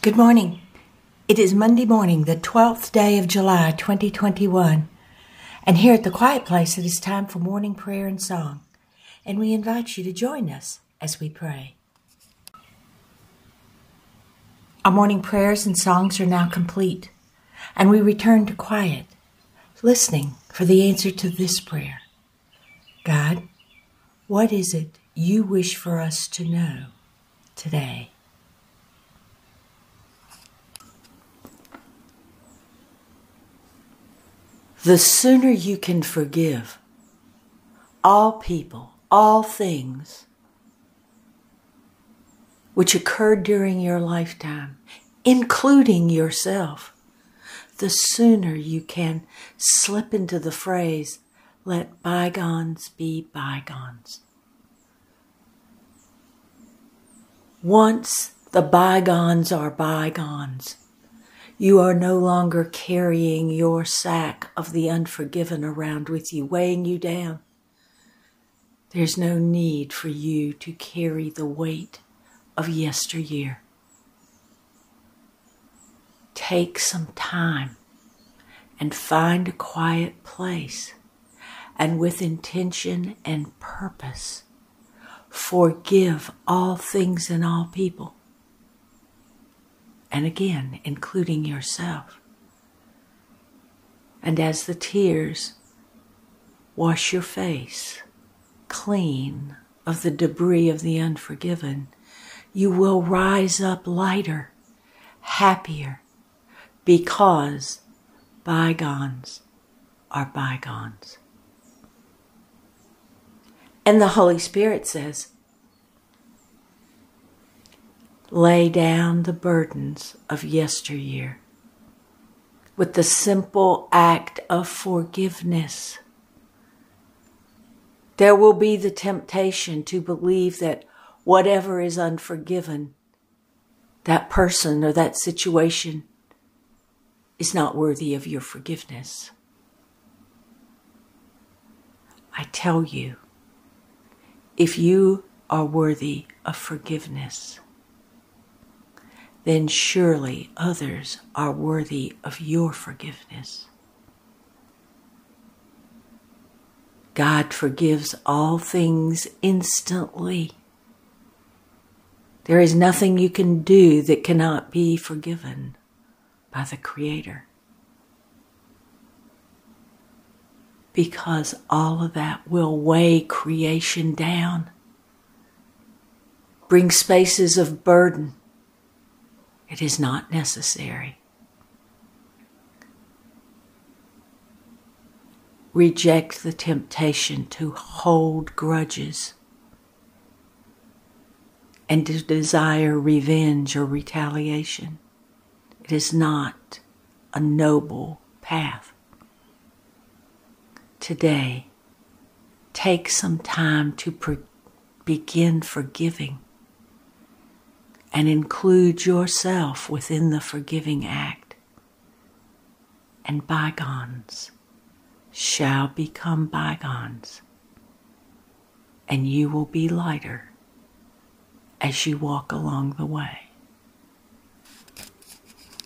Good morning. It is Monday morning, the 12th day of July, 2021. And here at the Quiet Place, it is time for morning prayer and song. And we invite you to join us as we pray. Our morning prayers and songs are now complete, and we return to quiet, listening for the answer to this prayer God, what is it you wish for us to know today? The sooner you can forgive all people, all things which occurred during your lifetime, including yourself, the sooner you can slip into the phrase, let bygones be bygones. Once the bygones are bygones, you are no longer carrying your sack of the unforgiven around with you, weighing you down. There's no need for you to carry the weight of yesteryear. Take some time and find a quiet place and with intention and purpose forgive all things and all people and again, including yourself. And as the tears wash your face clean of the debris of the unforgiven, you will rise up lighter, happier, because bygones are bygones. And the Holy Spirit says, lay down the burdens of yesteryear with the simple act of forgiveness. There will be the temptation to believe that whatever is unforgiven, that person or that situation is not worthy of your forgiveness. I tell you, if you are worthy of forgiveness, then surely others are worthy of your forgiveness. God forgives all things instantly. There is nothing you can do that cannot be forgiven by the Creator. Because all of that will weigh creation down, bring spaces of burden, it is not necessary. Reject the temptation to hold grudges and to desire revenge or retaliation. It is not a noble path. Today, take some time to pre- begin forgiving and include yourself within the forgiving act. And bygones shall become bygones, and you will be lighter as you walk along the way.